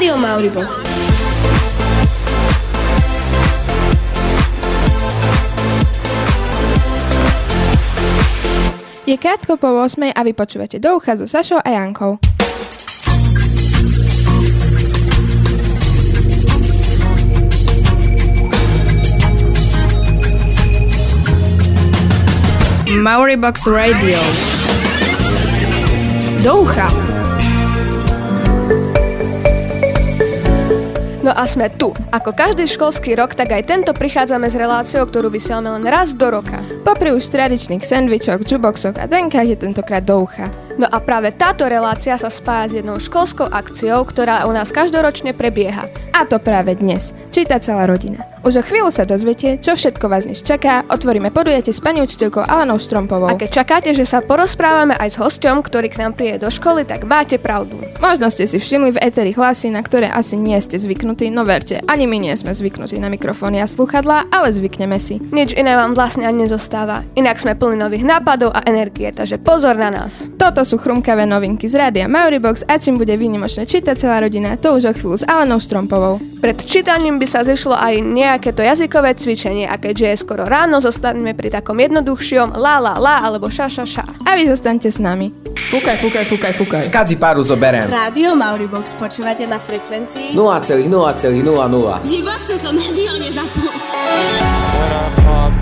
Rádio Mauribox. Je krátko po 8 a vy počúvate do ucha so Sašou a Jankou. Mauribox Radio. Do ucha. No a sme tu. Ako každý školský rok, tak aj tento prichádzame s reláciou, ktorú vysielame len raz do roka. Popri už tradičných sendvičoch, juboxoch a denkách je tentokrát do ucha. No a práve táto relácia sa spája s jednou školskou akciou, ktorá u nás každoročne prebieha. A to práve dnes. Číta celá rodina. Už o chvíľu sa dozviete, čo všetko vás dnes čaká. Otvoríme podujatie s pani učiteľkou Alenou Štrompovou. A keď čakáte, že sa porozprávame aj s hosťom, ktorý k nám príde do školy, tak máte pravdu. Možno ste si všimli v eteri hlasy, na ktoré asi nie ste zvyknutí, no verte, ani my nie sme zvyknutí na mikrofóny a sluchadlá, ale zvykneme si. Nič iné vám vlastne ani nezostáva. Inak sme plní nových nápadov a energie, takže pozor na nás. Toto sú chrumkavé novinky z rádia Mauribox a čím bude výnimočne čítať celá rodina, to už o chvíľu s Alenou Štrompovou. Pred čítaním by sa zišlo aj nejaké to jazykové cvičenie a keďže je skoro ráno, zostaneme pri takom jednoduchšom la la la alebo ša ša ša. A vy zostanete s nami. Fúkaj, fúkaj, fúkaj, fúkaj. Skadzi páru zoberiem. Rádio Mauribox počúvate na frekvencii 0,0,00. Život to som mediálne zapol.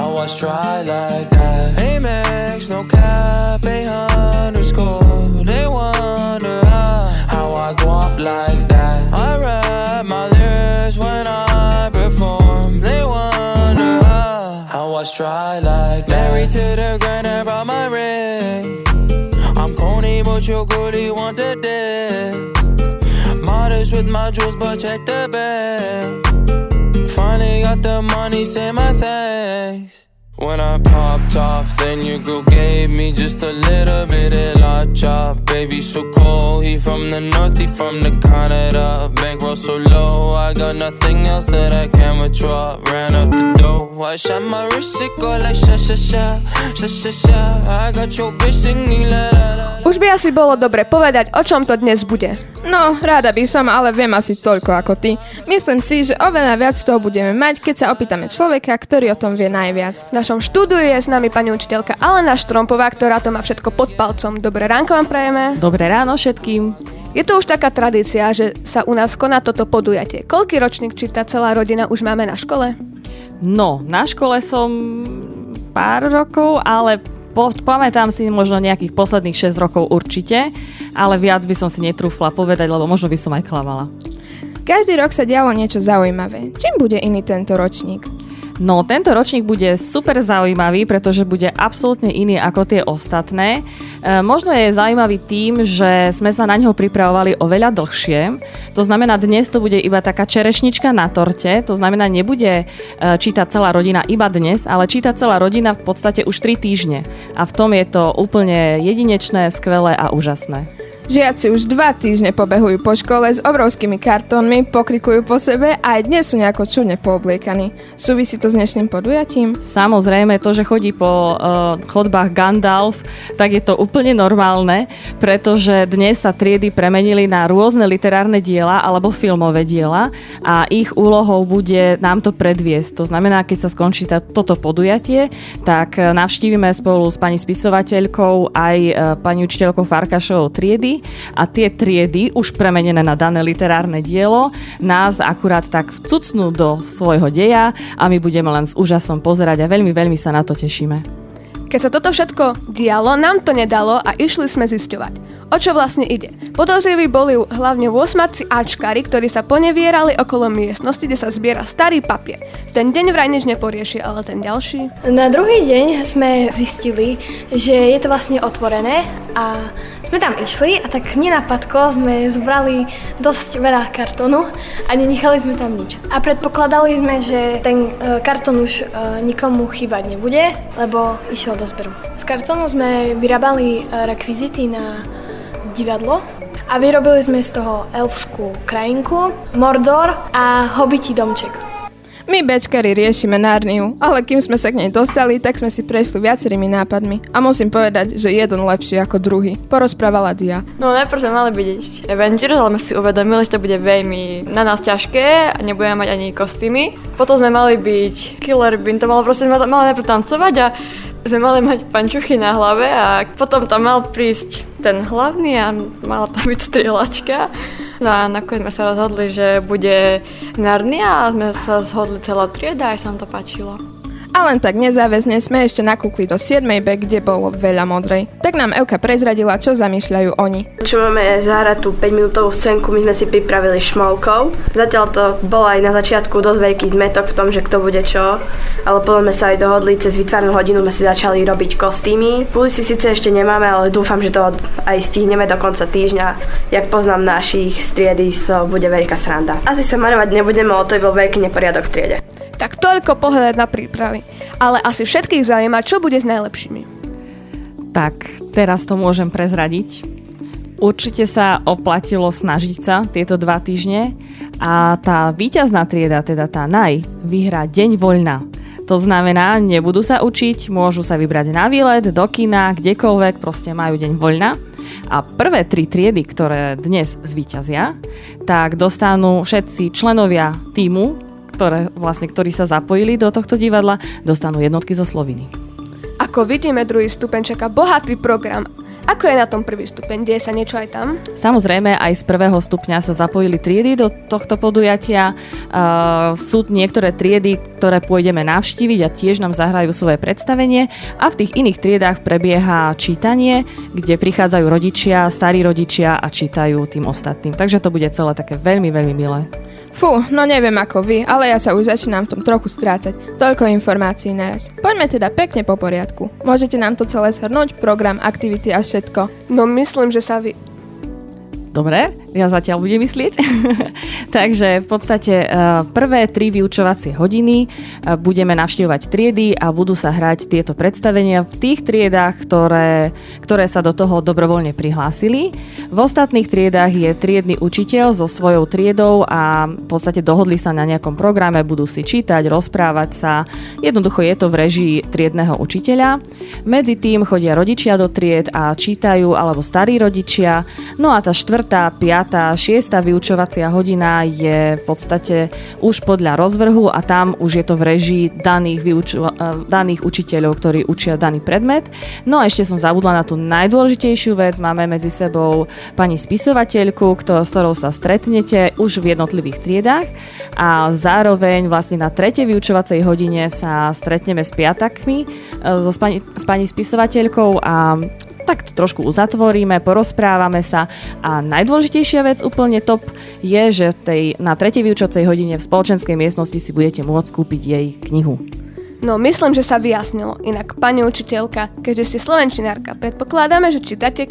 I try like that. Amex, no cap, a underscore. They wonder how, I go up like that. I rap my lyrics when I perform. They wonder how, how I try like that. Married to the grind I brought my ring. I'm corny, but you're good, you want the dick. Modest with my jewels, but check the bag. Finally got the money, say my thanks. When I popped off, then your girl gave me just a little bit of la chop. Baby, so cold. He from the north, he from the Canada. Bankroll so low, I got nothing else that I can withdraw. Ran up the dough, I shot my wrist, it go like sha sha sha, sha sha sha. I got your bitch singing la la la. Už by asi bolo dobre povedať, o čom to dnes bude. No, rada by som, ale viem asi toľko ako ty. Myslím si, že oveľa viac toho budeme mať, keď sa opýtame človeka, ktorý o tom vie najviac. V našom štúdiu je s nami pani učiteľka Alena Štrompová, ktorá to má všetko pod palcom. Dobré ránko vám prajeme. Dobré ráno všetkým. Je to už taká tradícia, že sa u nás koná toto podujatie. Koľký ročník či tá celá rodina už máme na škole? No, na škole som pár rokov, ale po, pamätám si možno nejakých posledných 6 rokov určite, ale viac by som si netrúfla povedať, lebo možno by som aj klamala. Každý rok sa dialo niečo zaujímavé. Čím bude iný tento ročník? No, tento ročník bude super zaujímavý, pretože bude absolútne iný ako tie ostatné. E, možno je zaujímavý tým, že sme sa na neho pripravovali oveľa dlhšie. To znamená, dnes to bude iba taká čerešnička na torte. To znamená, nebude e, čítať celá rodina iba dnes, ale číta celá rodina v podstate už 3 týždne. A v tom je to úplne jedinečné, skvelé a úžasné. Žiaci už dva týždne pobehujú po škole s obrovskými kartónmi, pokrikujú po sebe a aj dnes sú nejako čudne poobliekaní. Súvisí to s dnešným podujatím? Samozrejme, to, že chodí po uh, chodbách Gandalf, tak je to úplne normálne, pretože dnes sa triedy premenili na rôzne literárne diela alebo filmové diela a ich úlohou bude nám to predviesť. To znamená, keď sa skončí tá, toto podujatie, tak e, navštívime spolu s pani spisovateľkou aj uh, pani učiteľkou Farkašovou triedy a tie triedy, už premenené na dané literárne dielo, nás akurát tak vcucnú do svojho deja a my budeme len s úžasom pozerať a veľmi, veľmi sa na to tešíme. Keď sa toto všetko dialo, nám to nedalo a išli sme zisťovať. O čo vlastne ide? Podozriví boli hlavne 8 Ačkári, ktorí sa ponevierali okolo miestnosti, kde sa zbiera starý papier. V ten deň vraj nič neporieši, ale ten ďalší... Na druhý deň sme zistili, že je to vlastne otvorené a sme tam išli a tak nenapadko sme zbrali dosť veľa kartónu a nenechali sme tam nič. A predpokladali sme, že ten e, kartón už e, nikomu chýbať nebude, lebo išiel do zberu. Z kartónu sme vyrábali e, rekvizity na divadlo a vyrobili sme z toho elfskú krajinku, Mordor a hobití domček. My bečkari riešime Narniu, ale kým sme sa k nej dostali, tak sme si prešli viacerými nápadmi. A musím povedať, že jeden lepší ako druhý. Porozprávala Dia. No najprv sme mali byť Avengers, ale sme si uvedomili, že to bude veľmi na nás ťažké a nebudeme mať ani kostýmy. Potom sme mali byť Killer Bean, to malo proste, malo najprv tancovať a sme mali mať pančuchy na hlave a potom tam mal prísť ten hlavný a mala tam byť strieľačka. No a nakoniec sme sa rozhodli, že bude Narnia a sme sa zhodli celá trieda a aj sa nám to páčilo. A len tak nezáväzne sme ešte nakúkli do 7. B, kde bolo veľa modrej. Tak nám Euka prezradila, čo zamýšľajú oni. Čo máme zahrať tú 5-minútovú scénku, my sme si pripravili šmolkov. Zatiaľ to bolo aj na začiatku dosť veľký zmetok v tom, že kto bude čo, ale potom sme sa aj dohodli, cez vytvarnú hodinu sme si začali robiť kostýmy. Pulici síce ešte nemáme, ale dúfam, že to aj stihneme do konca týždňa. Jak poznám našich striedy, so bude veľká sranda. Asi sa marovať nebudeme, ale to je bol veľký neporiadok v striede. Tak toľko pohľad na prípravy. Ale asi všetkých zaujíma, čo bude s najlepšími. Tak, teraz to môžem prezradiť. Určite sa oplatilo snažiť sa tieto dva týždne a tá víťazná trieda, teda tá naj, vyhrá deň voľna. To znamená, nebudú sa učiť, môžu sa vybrať na výlet, do kina, kdekoľvek, proste majú deň voľna. A prvé tri triedy, ktoré dnes zvíťazia, tak dostanú všetci členovia týmu ktoré, vlastne, ktorí sa zapojili do tohto divadla, dostanú jednotky zo Sloviny. Ako vidíme, druhý stupeň čaká bohatý program. Ako je na tom prvý stupeň? Deje sa niečo aj tam? Samozrejme, aj z prvého stupňa sa zapojili triedy do tohto podujatia. Uh, sú niektoré triedy, ktoré pôjdeme navštíviť a tiež nám zahrajú svoje predstavenie. A v tých iných triedách prebieha čítanie, kde prichádzajú rodičia, starí rodičia a čítajú tým ostatným. Takže to bude celé také veľmi, veľmi milé. Fú, no neviem ako vy, ale ja sa už začínam v tom trochu strácať. Toľko informácií naraz. Poďme teda pekne po poriadku. Môžete nám to celé shrnúť, program, aktivity a všetko. No myslím, že sa vy Dobre, ja zatiaľ budem myslieť. Takže v podstate uh, prvé tri vyučovacie hodiny uh, budeme navštevovať triedy a budú sa hrať tieto predstavenia v tých triedách, ktoré, ktoré sa do toho dobrovoľne prihlásili. V ostatných triedách je triedny učiteľ so svojou triedou a v podstate dohodli sa na nejakom programe, budú si čítať, rozprávať sa. Jednoducho je to v režii triedného učiteľa. Medzi tým chodia rodičia do tried a čítajú, alebo starí rodičia. No a tá štvrtá štvrtá, piatá, šiesta vyučovacia hodina je v podstate už podľa rozvrhu a tam už je to v režii daných, vyučo- eh, daných učiteľov, ktorí učia daný predmet. No a ešte som zabudla na tú najdôležitejšiu vec. Máme medzi sebou pani spisovateľku, kto, s ktorou sa stretnete už v jednotlivých triedách a zároveň vlastne na tretej vyučovacej hodine sa stretneme s piatakmi eh, so, pani, s pani spisovateľkou a tak to trošku uzatvoríme, porozprávame sa a najdôležitejšia vec úplne top je, že tej, na tretej vyučocej hodine v spoločenskej miestnosti si budete môcť kúpiť jej knihu. No, myslím, že sa vyjasnilo. Inak, pani učiteľka, keďže ste slovenčinárka, predpokladáme, že čítate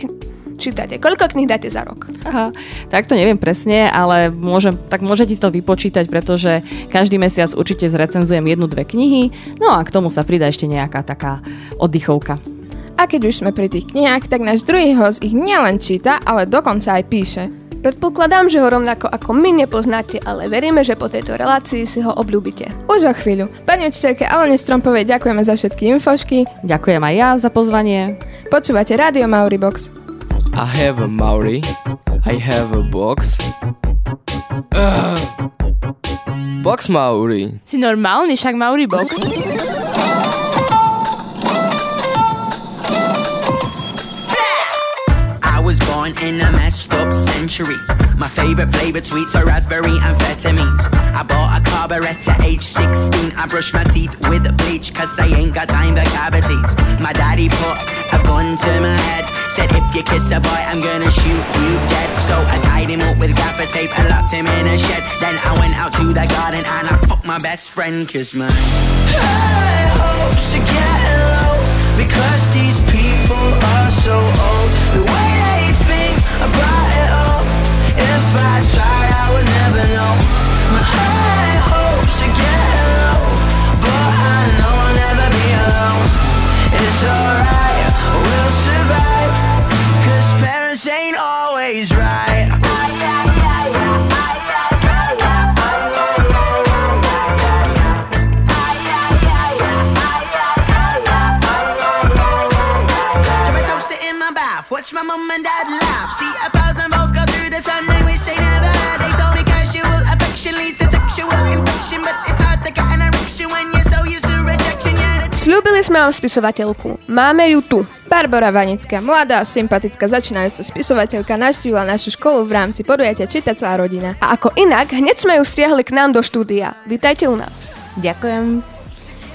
čítate? Koľko kníh dáte za rok? Aha, tak to neviem presne, ale môžem, tak môžete si to vypočítať, pretože každý mesiac určite zrecenzujem jednu, dve knihy, no a k tomu sa pridá ešte nejaká taká oddychovka. A keď už sme pri tých knihách, tak náš druhý host ich nielen číta, ale dokonca aj píše. Predpokladám, že ho rovnako ako my nepoznáte, ale veríme, že po tejto relácii si ho obľúbite. Už o chvíľu. Pani učiteľke Alene Strompovej ďakujeme za všetky infošky. Ďakujem aj ja za pozvanie. Počúvate Radio Mauri Box. I have a Mauri. I have a box. Uh, box Mauri. Si normálny, však Mauri Box. In a messed up century. My favorite flavored sweets are raspberry and amphetamines. I bought a carburet at age 16. I brush my teeth with bleach cause I ain't got time for cavities. My daddy put a gun to my head. Said if you kiss a boy, I'm gonna shoot you dead. So I tied him up with gaffer tape and locked him in a shed. Then I went out to the garden and I fucked my best friend cause my high hopes are getting low because these people are so old. even vám spisovateľku. Máme ju tu. Barbara Vanická, mladá, sympatická, začínajúca spisovateľka, navštívila našu školu v rámci podujatia Číta celá rodina. A ako inak, hneď sme ju stiahli k nám do štúdia. Vítajte u nás. Ďakujem.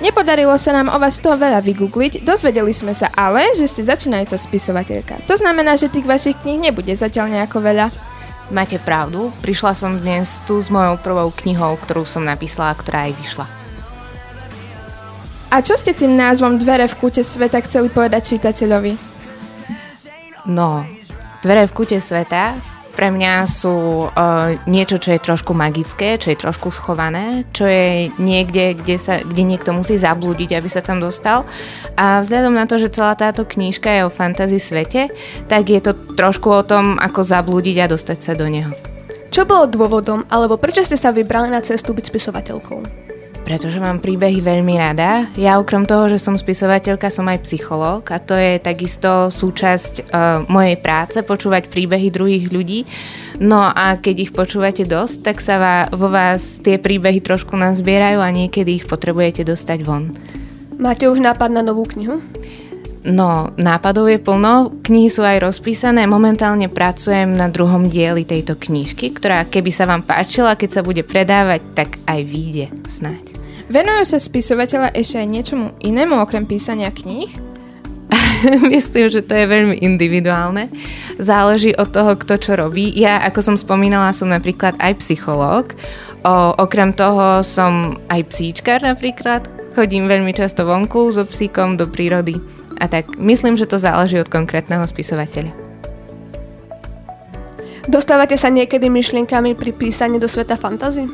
Nepodarilo sa nám o vás toho veľa vygoogliť, dozvedeli sme sa ale, že ste začínajúca spisovateľka. To znamená, že tých vašich kníh nebude zatiaľ nejako veľa. Máte pravdu, prišla som dnes tu s mojou prvou knihou, ktorú som napísala, ktorá aj vyšla. A čo ste tým názvom Dvere v kúte sveta chceli povedať čitateľovi? No, dvere v kute sveta pre mňa sú uh, niečo, čo je trošku magické, čo je trošku schované, čo je niekde, kde, sa, kde niekto musí zablúdiť, aby sa tam dostal. A vzhľadom na to, že celá táto knížka je o fantasy svete, tak je to trošku o tom, ako zablúdiť a dostať sa do neho. Čo bolo dôvodom, alebo prečo ste sa vybrali na cestu byť spisovateľkou? Pretože mám príbehy veľmi rada. Ja okrem toho, že som spisovateľka, som aj psychológ a to je takisto súčasť uh, mojej práce, počúvať príbehy druhých ľudí. No a keď ich počúvate dosť, tak sa vá, vo vás tie príbehy trošku nazbierajú a niekedy ich potrebujete dostať von. Máte už nápad na novú knihu? No, nápadov je plno, knihy sú aj rozpísané, momentálne pracujem na druhom dieli tejto knižky, ktorá keby sa vám páčila, keď sa bude predávať, tak aj vyjde snáď. Venujú sa spisovateľa ešte aj niečomu inému okrem písania kníh? Myslím, že to je veľmi individuálne. Záleží od toho, kto čo robí. Ja, ako som spomínala, som napríklad aj psychológ. O, okrem toho som aj psíčkar napríklad. Chodím veľmi často vonku so psíkom do prírody. A tak myslím, že to záleží od konkrétneho spisovateľa. Dostávate sa niekedy myšlienkami pri písaní do sveta fantasy?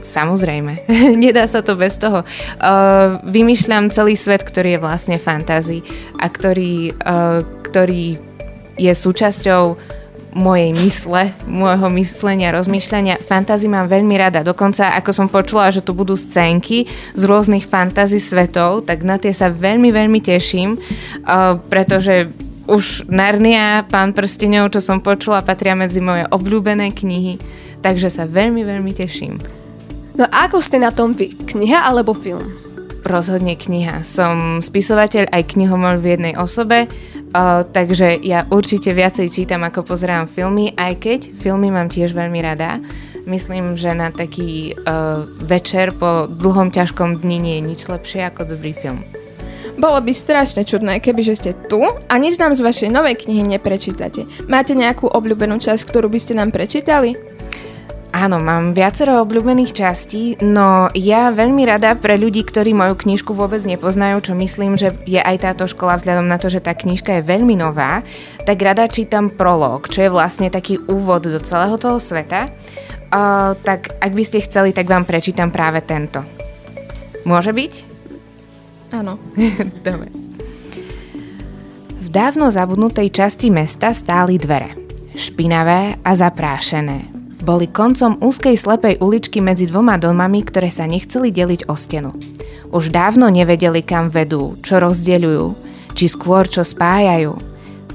Samozrejme, nedá sa to bez toho. Uh, vymýšľam celý svet, ktorý je vlastne fantázy a ktorý, uh, ktorý je súčasťou mojej mysle, môjho myslenia, rozmýšľania. Fantázy mám veľmi rada. Dokonca, ako som počula, že tu budú scénky z rôznych fantázy svetov, tak na tie sa veľmi, veľmi teším, uh, pretože už Narnia, Pán prstenov, čo som počula, patria medzi moje obľúbené knihy, takže sa veľmi, veľmi teším. No a ako ste na tom vy? Kniha alebo film? Rozhodne kniha. Som spisovateľ aj knihomol v jednej osobe, uh, takže ja určite viacej čítam ako pozerám filmy, aj keď filmy mám tiež veľmi rada. Myslím, že na taký uh, večer po dlhom ťažkom dni nie je nič lepšie ako dobrý film. Bolo by strašne čudné, kebyže ste tu a nič nám z vašej novej knihy neprečítate. Máte nejakú obľúbenú časť, ktorú by ste nám prečítali? Áno, mám viacero obľúbených častí, no ja veľmi rada pre ľudí, ktorí moju knižku vôbec nepoznajú, čo myslím, že je aj táto škola vzhľadom na to, že tá knižka je veľmi nová, tak rada čítam prolog, čo je vlastne taký úvod do celého toho sveta. Uh, tak ak by ste chceli, tak vám prečítam práve tento. Môže byť? Áno. Dobre. V dávno zabudnutej časti mesta stáli dvere. Špinavé a zaprášené. Boli koncom úzkej slepej uličky medzi dvoma domami, ktoré sa nechceli deliť o stenu. Už dávno nevedeli, kam vedú, čo rozdeľujú, či skôr čo spájajú.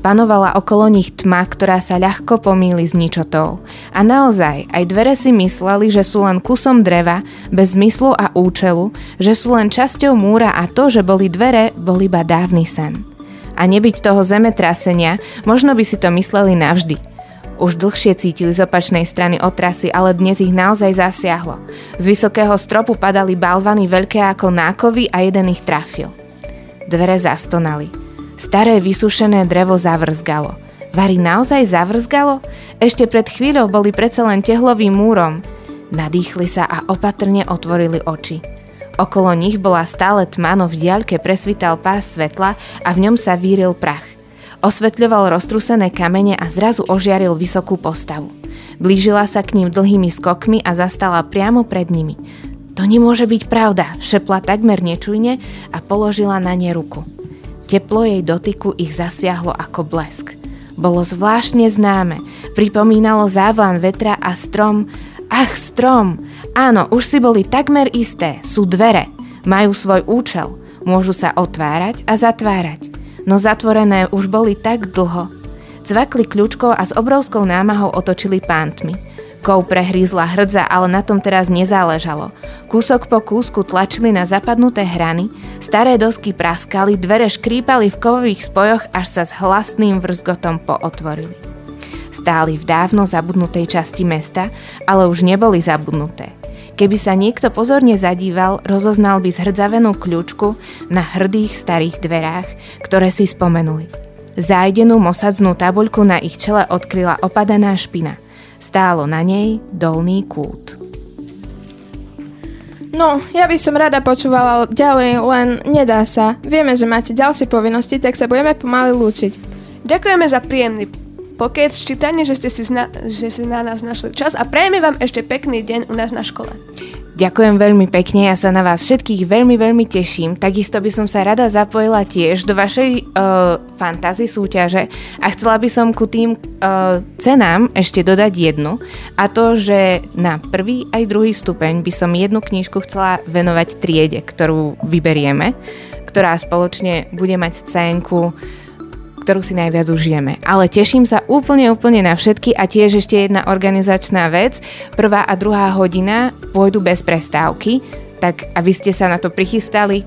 Panovala okolo nich tma, ktorá sa ľahko pomýli s ničotou. A naozaj, aj dvere si mysleli, že sú len kusom dreva, bez zmyslu a účelu, že sú len časťou múra a to, že boli dvere, bol iba dávny sen. A nebyť toho zemetrasenia, možno by si to mysleli navždy – už dlhšie cítili z opačnej strany od trasy, ale dnes ich naozaj zasiahlo. Z vysokého stropu padali balvany veľké ako nákovy a jeden ich trafil. Dvere zastonali. Staré vysušené drevo zavrzgalo. Vary naozaj zavrzgalo? Ešte pred chvíľou boli predsa len tehlovým múrom. Nadýchli sa a opatrne otvorili oči. Okolo nich bola stále tma, no v diaľke presvital pás svetla a v ňom sa víril prach. Osvetľoval roztrusené kamene a zrazu ožiaril vysokú postavu. Blížila sa k ním dlhými skokmi a zastala priamo pred nimi. To nemôže byť pravda, šepla takmer nečujne a položila na ne ruku. Teplo jej dotyku ich zasiahlo ako blesk. Bolo zvláštne známe, pripomínalo závan vetra a strom. Ach, strom! Áno, už si boli takmer isté, sú dvere. Majú svoj účel, môžu sa otvárať a zatvárať no zatvorené už boli tak dlho. Cvakli kľúčkou a s obrovskou námahou otočili pántmi. Kou prehrízla hrdza, ale na tom teraz nezáležalo. Kúsok po kúsku tlačili na zapadnuté hrany, staré dosky praskali, dvere škrípali v kovových spojoch, až sa s hlasným vrzgotom pootvorili. Stáli v dávno zabudnutej časti mesta, ale už neboli zabudnuté. Keby sa niekto pozorne zadíval, rozoznal by zhrdzavenú kľúčku na hrdých starých dverách, ktoré si spomenuli. Zájdenú mosadznú tabuľku na ich čele odkryla opadaná špina. Stálo na nej dolný kút. No, ja by som rada počúvala ďalej, len nedá sa. Vieme, že máte ďalšie povinnosti, tak sa budeme pomaly lúčiť. Ďakujeme za príjemný pokec, čítanie, že ste si, zna, že si na nás našli čas a prejme vám ešte pekný deň u nás na škole. Ďakujem veľmi pekne, ja sa na vás všetkých veľmi, veľmi teším. Takisto by som sa rada zapojila tiež do vašej uh, fantasy súťaže a chcela by som ku tým uh, cenám ešte dodať jednu a to, že na prvý aj druhý stupeň by som jednu knižku chcela venovať triede, ktorú vyberieme, ktorá spoločne bude mať scénku ktorú si najviac užijeme. Ale teším sa úplne, úplne na všetky a tiež ešte jedna organizačná vec. Prvá a druhá hodina pôjdu bez prestávky, tak aby ste sa na to prichystali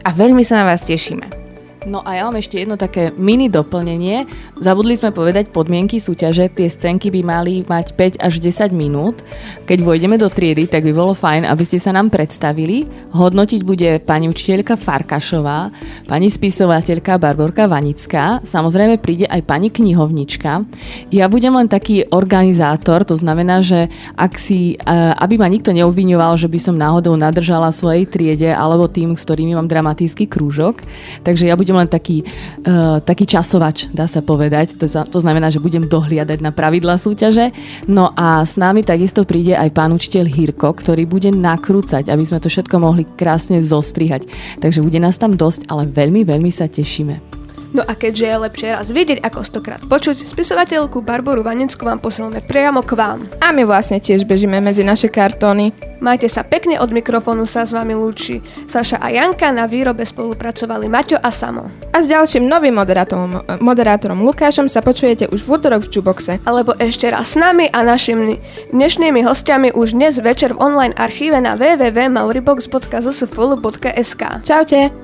a veľmi sa na vás tešíme. No a ja mám ešte jedno také mini doplnenie. Zabudli sme povedať podmienky súťaže. Tie scénky by mali mať 5 až 10 minút. Keď vojdeme do triedy, tak by bolo fajn, aby ste sa nám predstavili. Hodnotiť bude pani učiteľka Farkašová, pani spisovateľka Barborka Vanická, samozrejme príde aj pani knihovnička. Ja budem len taký organizátor, to znamená, že ak si, eh, aby ma nikto neobviňoval, že by som náhodou nadržala svojej triede alebo tým, s ktorými mám dramatický krúžok, takže ja budem budem len taký, uh, taký časovač, dá sa povedať. To, to znamená, že budem dohliadať na pravidla súťaže. No a s nami takisto príde aj pán učiteľ Hirko, ktorý bude nakrúcať, aby sme to všetko mohli krásne zostrihať. Takže bude nás tam dosť, ale veľmi, veľmi sa tešíme. No a keďže je lepšie raz vidieť ako stokrát počuť, spisovateľku Barboru Vanecku vám posielame priamo k vám. A my vlastne tiež bežíme medzi naše kartóny. Majte sa pekne od mikrofónu sa s vami lúči. Saša a Janka na výrobe spolupracovali Maťo a Samo. A s ďalším novým moderátorom, moderátorom Lukášom sa počujete už v útorok v Juboxe. Alebo ešte raz s nami a našimi dnešnými hostiami už dnes večer v online archíve na www.mauribox.zsfulu.sk Čaute!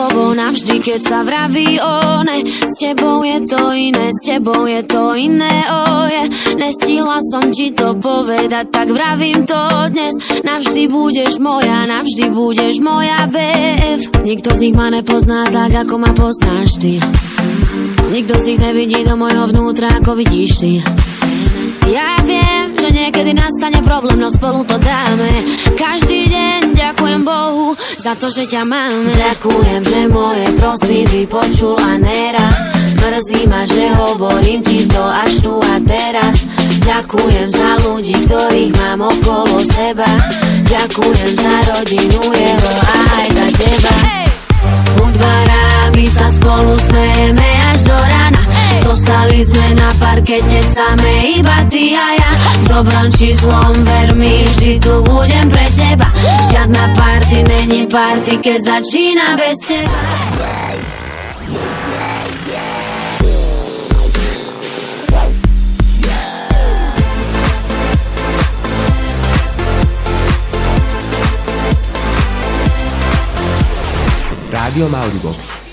Slovo navždy, keď sa vraví o ne S tebou je to iné, s tebou je to iné, oje Nestihla som ti to povedať, tak vravím to dnes. Navždy budeš moja, navždy budeš moja BF Nikto z nich ma nepozná tak, ako ma poznáš ty. Nikto z nich nevidí do mojho vnútra, ako vidíš ty. Ja viem, niekedy nastane problém, no spolu to dáme Každý deň ďakujem Bohu za to, že ťa mám. Ďakujem, že moje prosby vypočul a neraz. Mrzí ma, že hovorím ti to až tu a teraz. Ďakujem za ľudí, ktorých mám okolo seba. Ďakujem za rodinu jeho a aj za teba. Hudba rábi sa spolu smejeme až do rána. Zostali sme na parkete same iba ty a ja. V dobrom či zlom ver mi, vždy tu budem pre teba. Žiadna party není party, keď začína bez teba. Radio Mauribox.